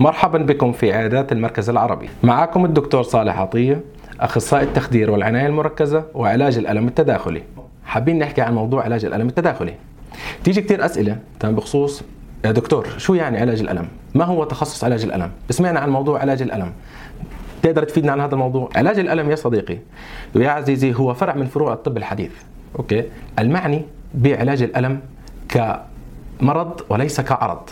مرحبا بكم في عيادات المركز العربي. معكم الدكتور صالح عطية أخصائي التخدير والعناية المركزة وعلاج الألم التداخلي. حابين نحكي عن موضوع علاج الألم التداخلي؟ تيجي كثير أسئلة تمام بخصوص يا دكتور شو يعني علاج الألم؟ ما هو تخصص علاج الألم؟ سمعنا عن موضوع علاج الألم. تقدر تفيدنا عن هذا الموضوع؟ علاج الألم يا صديقي ويا عزيزي هو فرع من فروع الطب الحديث أوكي؟ المعني بعلاج الألم كمرض وليس كعرض.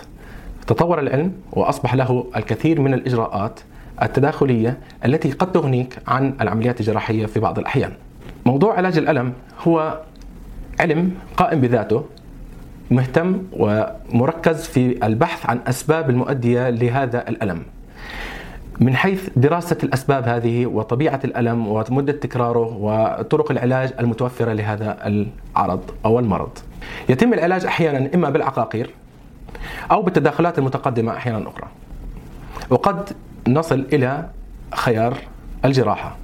تطور العلم وأصبح له الكثير من الإجراءات التداخلية التي قد تغنيك عن العمليات الجراحية في بعض الأحيان. موضوع علاج الألم هو علم قائم بذاته مهتم ومركز في البحث عن أسباب المؤدية لهذا الألم. من حيث دراسة الأسباب هذه وطبيعة الألم ومدة تكراره وطرق العلاج المتوفرة لهذا العرض أو المرض يتم العلاج أحيانا إما بالعقاقير أو بالتداخلات المتقدمة أحيانا أخرى. وقد نصل إلى خيار الجراحة.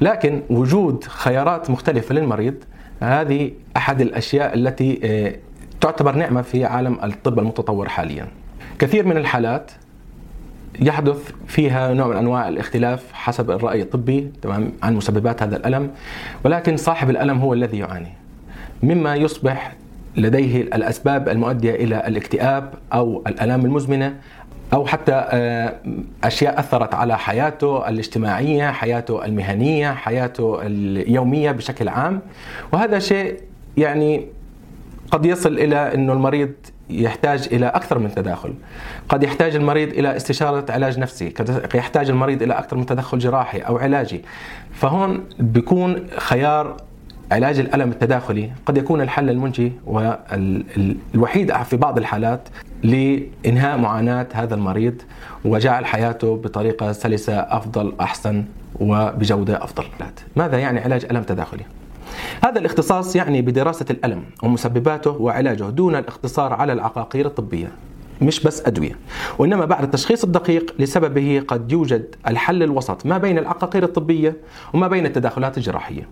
لكن وجود خيارات مختلفة للمريض هذه أحد الأشياء التي آه، تعتبر نعمة في عالم الطب المتطور حاليا. كثير من الحالات يحدث فيها نوع من أنواع الاختلاف حسب الرأي الطبي تمام عن مسببات هذا الألم. ولكن صاحب الألم هو الذي يعاني. مما يصبح لديه الأسباب المؤدية إلى الاكتئاب أو الألام المزمنة أو حتى آه، أشياء أثرت على حياته الاجتماعية، حياته المهنية، حياته اليومية بشكل عام، وهذا شيء يعني قد يصل إلى إنه المريض يحتاج إلى أكثر من تداخل. قد يحتاج المريض إلى استشارة علاج نفسي، قد يحتاج المريض إلى أكثر من تدخل جراحي أو علاجي. فهون بيكون خيار علاج الألم التداخلي قد يكون الحل المنجي والوحيد في بعض الحالات لإنهاء معاناة هذا المريض وجعل حياته بطريقة سلسة أفضل أحسن وبجودة أفضل ماذا يعني علاج ألم تداخلي؟ هذا الاختصاص يعني بدراسة الألم ومسبباته وعلاجه دون الاقتصار على العقاقير الطبية مش بس أدوية وإنما بعد التشخيص الدقيق لسببه قد يوجد الحل الوسط ما بين العقاقير الطبية وما بين التداخلات الجراحية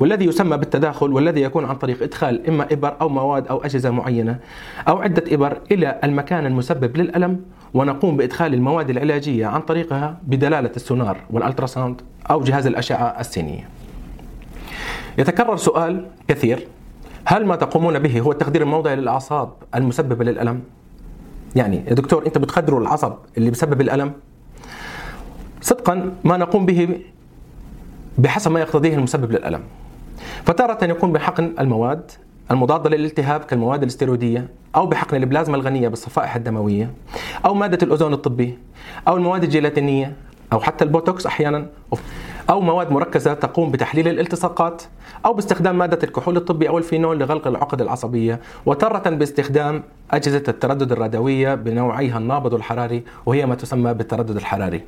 والذي يسمى بالتداخل والذي يكون عن طريق إدخال إما إبر أو مواد أو أجهزة معينة أو عدة إبر إلى المكان المسبب للألم ونقوم بإدخال المواد العلاجية عن طريقها بدلالة السونار والألتراساوند أو جهاز الأشعة السينية. يتكرر سؤال كثير هل ما تقومون به هو التخدير الموضعي للأعصاب المسببه للألم؟ يعني يا دكتور أنت بتخدروا العصب اللي بسبب الألم؟ صدقا ما نقوم به بحسب ما يقتضيه المسبب للألم. فتارة يكون بحقن المواد المضادة للالتهاب كالمواد الاستيرويدية أو بحقن البلازما الغنية بالصفائح الدموية أو مادة الأوزون الطبي أو المواد الجيلاتينية أو حتى البوتوكس أحيانا أو مواد مركزة تقوم بتحليل الالتصاقات أو باستخدام مادة الكحول الطبي أو الفينول لغلق العقد العصبية وتارة باستخدام أجهزة التردد الراديوية بنوعيها النابض والحراري وهي ما تسمى بالتردد الحراري.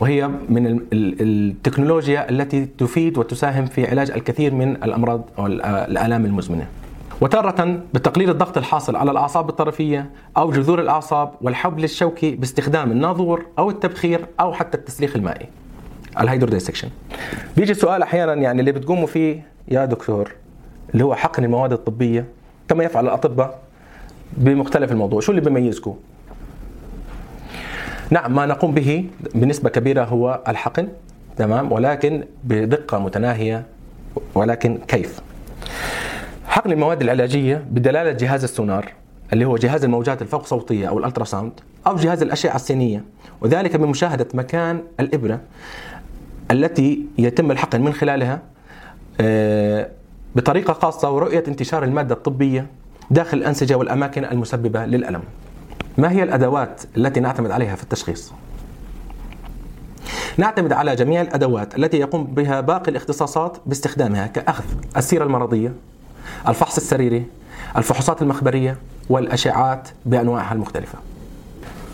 وهي من التكنولوجيا التي تفيد وتساهم في علاج الكثير من الأمراض أو الآلام المزمنة. وتارة بتقليل الضغط الحاصل على الأعصاب الطرفية أو جذور الأعصاب والحبل الشوكي باستخدام الناظور أو التبخير أو حتى التسليخ المائي. ال hydrodissection بيجي سؤال أحيانا يعني اللي بتقوموا فيه يا دكتور اللي هو حقن المواد الطبية كما يفعل الأطباء بمختلف الموضوع. شو اللي بيميزكم؟ نعم ما نقوم به بنسبة كبيرة هو الحقن تمام؟ ولكن بدقة متناهية ولكن كيف؟ حقن المواد العلاجية بدلالة جهاز السونار اللي هو جهاز الموجات الفوق صوتية أو الألتراساوند أو جهاز الأشعة السينيه وذلك بمشاهدة مكان الإبرة التي يتم الحقن من خلالها بطريقة خاصة ورؤية انتشار المادة الطبية داخل الأنسجة والأماكن المسببة للألم ما هي الأدوات التي نعتمد عليها في التشخيص؟ نعتمد على جميع الأدوات التي يقوم بها باقي الاختصاصات باستخدامها كأخذ السيرة المرضية الفحص السريري الفحوصات المخبرية والأشعات بأنواعها المختلفة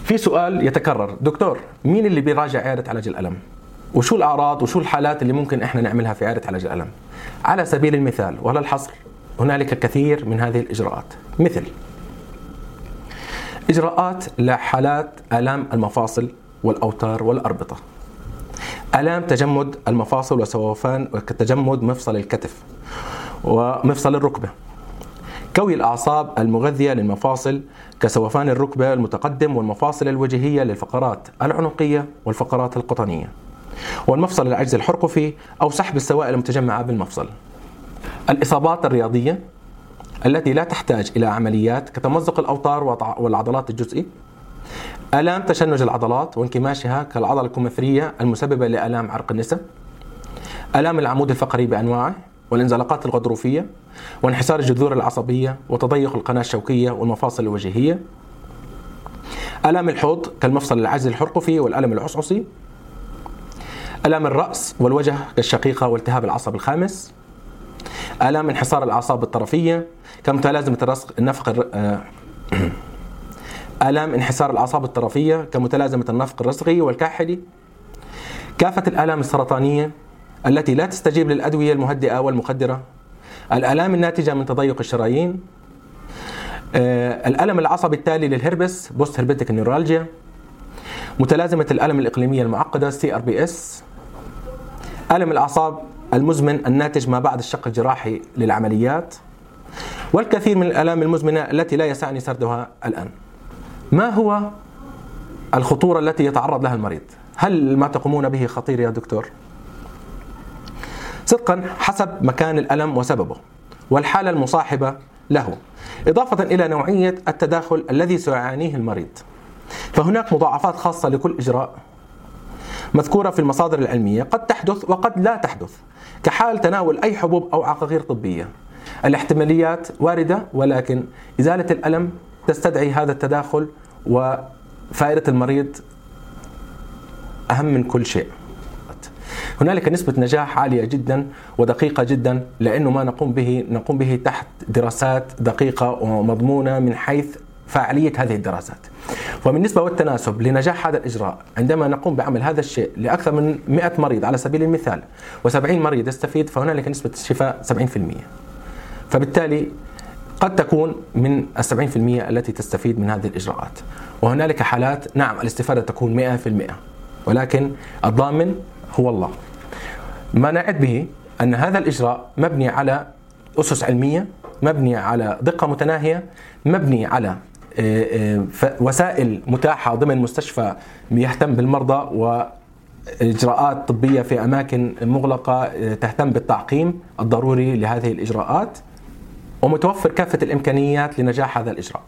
في سؤال يتكرر دكتور مين اللي بيراجع عيادة علاج الألم؟ وشو الأعراض وشو الحالات اللي ممكن إحنا نعملها في عياده علاج الألم؟ على سبيل المثال ولا الحصر؟ هنالك الكثير من هذه الإجراءات. مثل إجراءات لحالات آلام المفاصل والأوتار والأربطة. آلام تجمد المفاصل وسوفان وتجمد مفصل الكتف ومفصل الركبة. كوي الأعصاب المغذية للمفاصل كسوفان الركبة المتقدم والمفاصل الوجهية للفقرات العنقية والفقرات القطنية. والمفصل العجز الحرقفي أو سحب السوائل المتجمعة بالمفصل. الإصابات الرياضية التي لا تحتاج إلى عمليات كتمزق الأوتار والعضلات الجزئي. آلام تشنج العضلات وانكماشها كالعضلة الكمثرية المسببة لآلام عرق النساء آلام العمود الفقري بأنواعه والإنزلاقات الغضروفية وانحسار الجذور العصبية وتضيق القناة الشوكية والمفاصل الوجهية. آلام الحوض كالمفصل العجز الحرقفي والألم العصعصي. آلام الرأس والوجه كالشقيقة والتهاب العصب الخامس؟ آلام انحصار الأعصاب الطرفية؟ كمتلازمة النفق آه، آلام انحسار الأعصاب الطرفية؟ كمتلازمة النفق الرسغي والكاحلي؟ كافة الآلام السرطانية التي لا تستجيب للأدوية المهدئة والمخدرة؟ الآلام الناتجة من تضيق الشرايين؟ آه، الألم العصبي التالي للهربس post herpetic neuralgia متلازمة الألم الإقليمية المعقدة CRPS ألم الأعصاب المزمن الناتج ما بعد الشق الجراحي للعمليات؟ والكثير من الآلام المزمنة التي لا يسعني سردها الآن. ما هو الخطورة التي يتعرض لها المريض؟ هل ما تقومون به خطير يا دكتور؟ صدقا حسب مكان الألم وسببه والحالة المصاحبة له. إضافة إلى نوعية التداخل الذي سيعانيه المريض. فهناك مضاعفات خاصة لكل إجراء. مذكورة في المصادر العلمية قد تحدث وقد لا تحدث كحال تناول أي حبوب أو عقاقير طبية. الاحتماليات واردة ولكن إزالة الألم تستدعي هذا التداخل وفائدة المريض أهم من كل شيء. هنالك نسبة نجاح عالية جدا ودقيقة جدا لأنه ما نقوم به نقوم به تحت دراسات دقيقة ومضمونة من حيث فاعلية هذه الدراسات. وبالنسبة والتناسب لنجاح هذا الإجراء عندما نقوم بعمل هذا الشيء لأكثر من 100 مريض على سبيل المثال و70 مريض يستفيد فهنالك نسبة الشفاء 70% فبالتالي قد تكون من في المية التي تستفيد من هذه الإجراءات. وهنالك حالات نعم الاستفادة تكون مئة في المئة ولكن الضامن هو الله. ما نعد به أن هذا الإجراء مبني على أسس علمية مبني على دقة متناهية مبني على وسائل متاحة ضمن مستشفى يهتم بالمرضى وإجراءات طبية في أماكن مغلقة آه، تهتم بالتعقيم الضروري لهذه الإجراءات ومتوفر كافة الإمكانيات لنجاح هذا الإجراء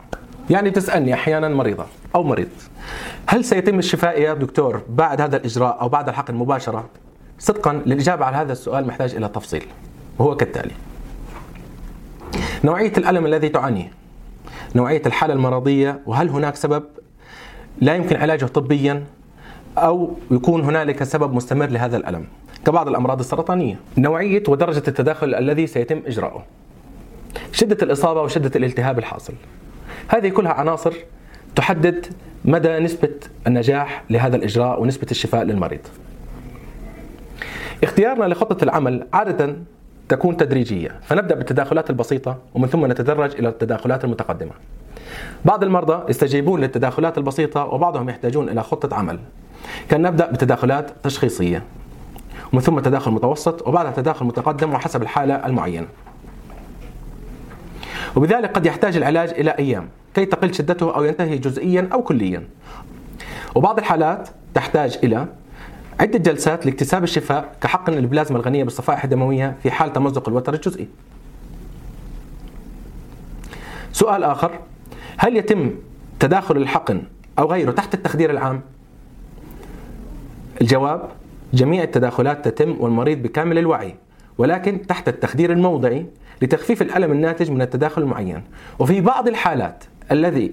يعني تسألني أحيانا مريضة أو مريض هل سيتم الشفاء يا دكتور بعد هذا الإجراء أو بعد الحقن مباشرة؟ صدقا للإجابة على هذا السؤال محتاج إلى تفصيل وهو كالتالي نوعية الألم الذي تعانيه نوعية الحالة المرضية وهل هناك سبب؟ لا يمكن علاجه طبيا أو يكون هنالك سبب مستمر لهذا الألم. كبعض الأمراض السرطانية. نوعية ودرجة التداخل الذي سيتم إجراؤه. شدة الإصابة وشدة الالتهاب الحاصل. هذه كلها عناصر تحدد مدى نسبة النجاح لهذا الإجراء ونسبة الشفاء للمريض. اختيارنا لخطة العمل عادة تكون تدريجية. فنبدأ بالتداخلات البسيطة ومن ثم نتدرج إلى التداخلات المتقدمة. بعض المرضى يستجيبون للتداخلات البسيطة وبعضهم يحتاجون إلى خطة عمل. كان نبدأ بتداخلات تشخيصية ومن ثم تداخل متوسط وبعدها تداخل متقدم وحسب الحالة المعينة. وبذلك قد يحتاج العلاج إلى أيام كي تقل شدته أو ينتهي جزئيا أو كليا. وبعض الحالات تحتاج إلى عدة جلسات لاكتساب الشفاء كحقن البلازما الغنية بالصفائح الدموية في حال تمزق الوتر الجزئي سؤال آخر هل يتم تداخل الحقن أو غيره تحت التخدير العام؟ الجواب جميع التداخلات تتم والمريض بكامل الوعي ولكن تحت التخدير الموضعي لتخفيف الألم الناتج من التداخل المعين وفي بعض الحالات الذي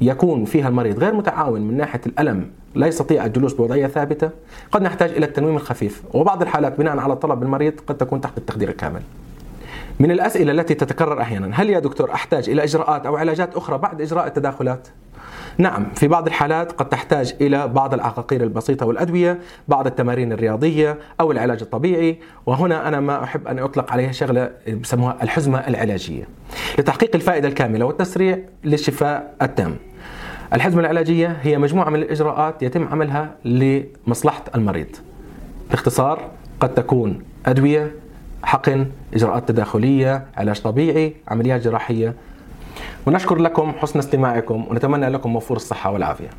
يكون فيها المريض غير متعاون من ناحية الألم لا يستطيع الجلوس بوضعية ثابتة قد نحتاج إلى التنويم الخفيف. وبعض الحالات بناء على طلب المريض قد تكون تحت التخدير الكامل. من الأسئلة التي تتكرر أحيانا هل يا دكتور أحتاج إلى إجراءات أو علاجات أخرى بعد إجراء التداخلات؟ نعم في بعض الحالات قد تحتاج إلى بعض العقاقير البسيطة والأدوية بعض التمارين الرياضية أو العلاج الطبيعي. وهنا أنا ما أحب أن أطلق عليها شغلة بسموها الحزمة العلاجية. لتحقيق الفائدة الكاملة والتسريع للشفاء التام الحزمة العلاجية هي مجموعة من الإجراءات يتم عملها لمصلحة المريض. باختصار قد تكون أدوية حقن إجراءات تداخلية علاج طبيعي عمليات جراحية. ونشكر لكم حسن استماعكم ونتمنى لكم وفور الصحة والعافية.